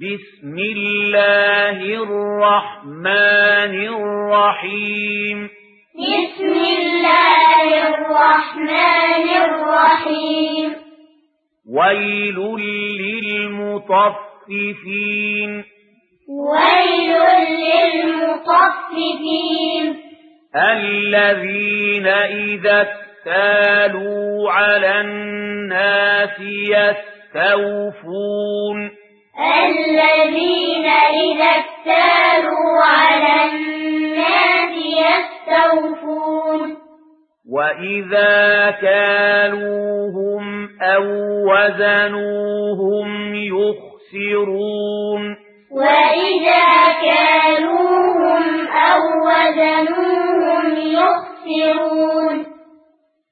بسم الله الرحمن الرحيم. بسم الله الرحمن الرحيم. ويل للمطففين. ويل للمطففين. الذين إذا اكتالوا على الناس يستوفون. الذين إذا اكتالوا على الناس يستوفون. وإذا كالوهم أو وزنوهم يخسرون. وإذا كالوهم أو وزنوهم يخسرون.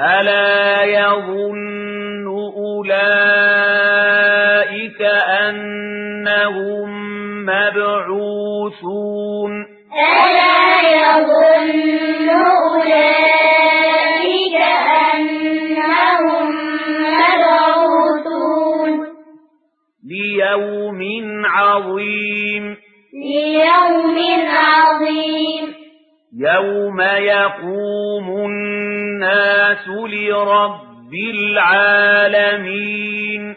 ألا يظن أولئك أنهم مبعوثون. ألا يظن أولئك أنهم مبعوثون. ليوم عظيم. ليوم عظيم. يوم يقوم الناس لرب العالمين.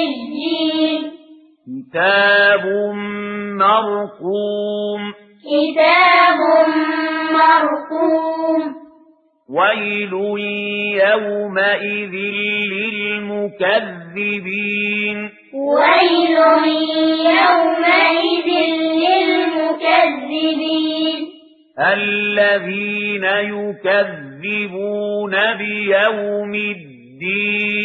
ما سجين كتاب مرقوم. كتاب مرقوم. ويل يومئذ للمكذبين. ويل يومئذ للمكذبين. الذين يكذبون بيوم الدين.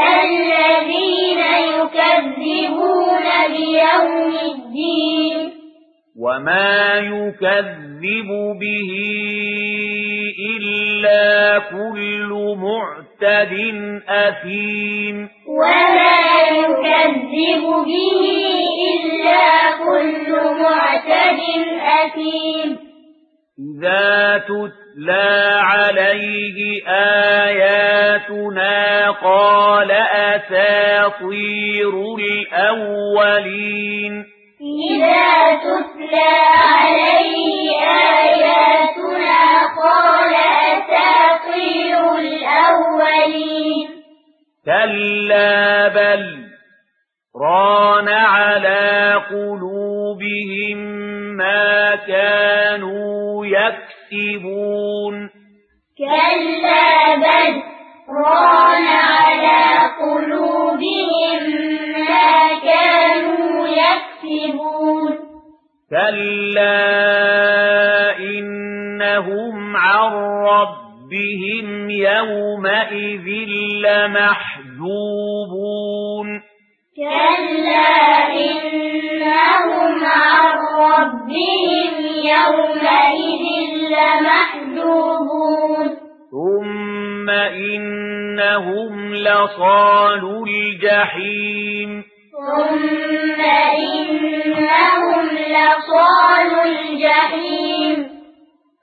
الذين يكذبون بيوم الدين. وما يكذب به إلا كل معتد أثيم. وما يكذب به إلا كل معتد أثيم. إذا تتلى عليه آياتنا قال أساطير الأولين إذا تتلى عليه آياتنا قال أساطير الأولين كلا بل ران يكسبون. كلا بل ران على قلوبهم ما كانوا يكسبون. كلا إنهم عن ربهم يومئذ لمحجوبون إنهم لصال الجحيم. ثم إنهم لصال الجحيم.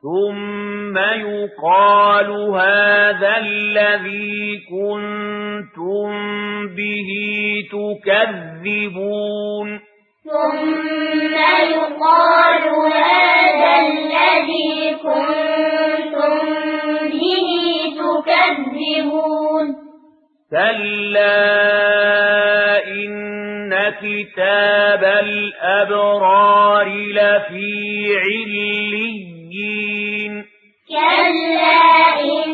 ثم يقال هذا الذي كنتم به تكذبون. ثم يقال كلا إن كتاب الأبرار لفي عليين كلا إن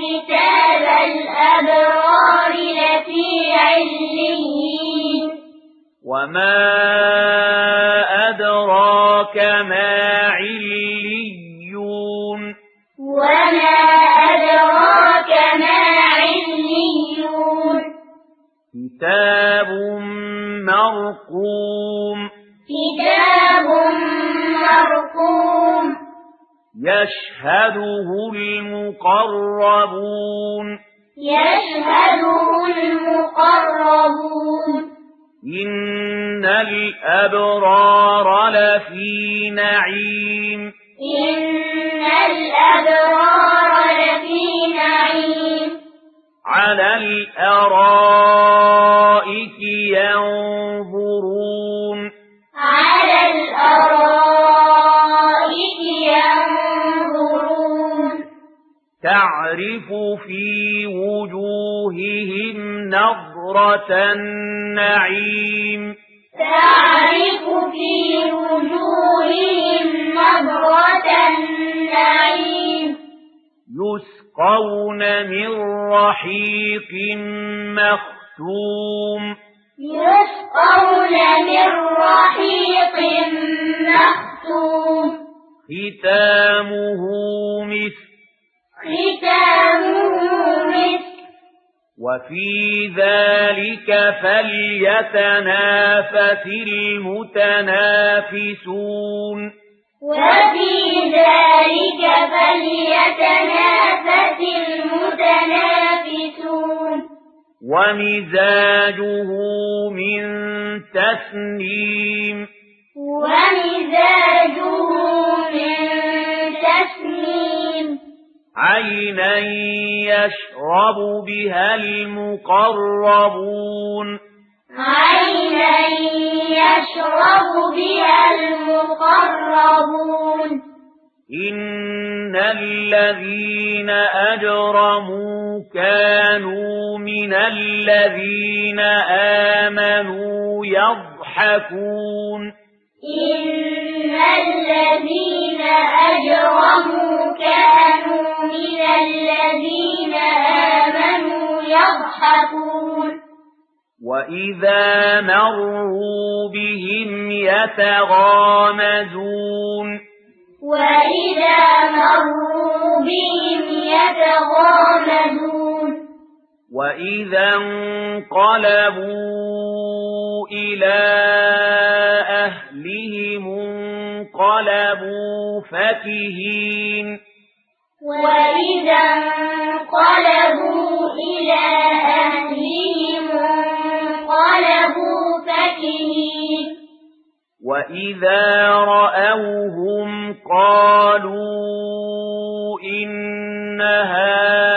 كتاب الأبرار لفي عليين وما كتاب مرقوم كتاب مرقوم يشهده المقربون يشهده المقربون إن الأبرار لفي نعيم إن الأبرار لفي نعيم على الأرائك ينظرون. على الأرائك ينظرون. تعرف في وجوههم نظرة النعيم. تعرف في وجوههم نظرة النعيم. يسقون من رحيق مختوم. يسقون من رحيق مختوم ختامه مسك. ختامه مسك. وفي ذلك فليتنافس المتنافسون. وفي ذلك فليتنافس ومزاجه من تسنيم. ومزاجه من تسنيم. عينا يشرب بها المقربون. عينا يشرب بها المقربون. إن الذين أجرموا كانوا من الذين آمنوا يضحكون إن الذين أجرموا كانوا من الذين آمنوا يضحكون وإذا مروا بهم يتغامزون وإذا مروا بهم يتغامزون وإذا انقلبوا إلى أهلهم انقلبوا فكهين وإذا انقلبوا إلى أهلهم وإذا رأوهم قالوا إن هؤلاء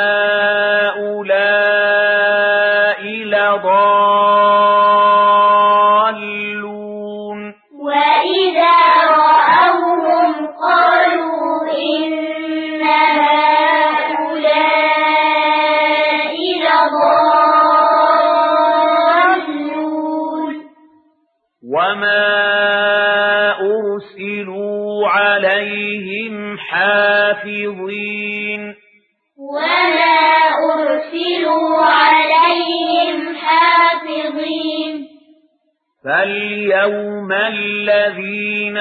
عليهم حافظين. فاليوم الذين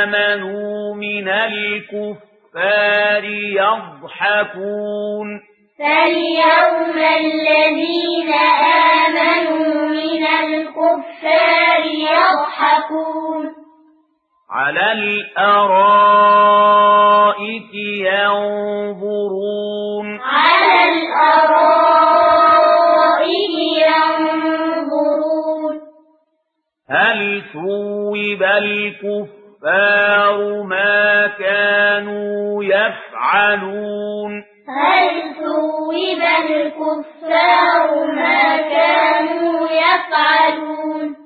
آمنوا من الكفار يضحكون. فاليوم الذين آمنوا من الكفار يضحكون. على الأرائك هل ثوب الكفار ما كانوا يفعلون؟ هل ثوب الكفار ما كانوا يفعلون؟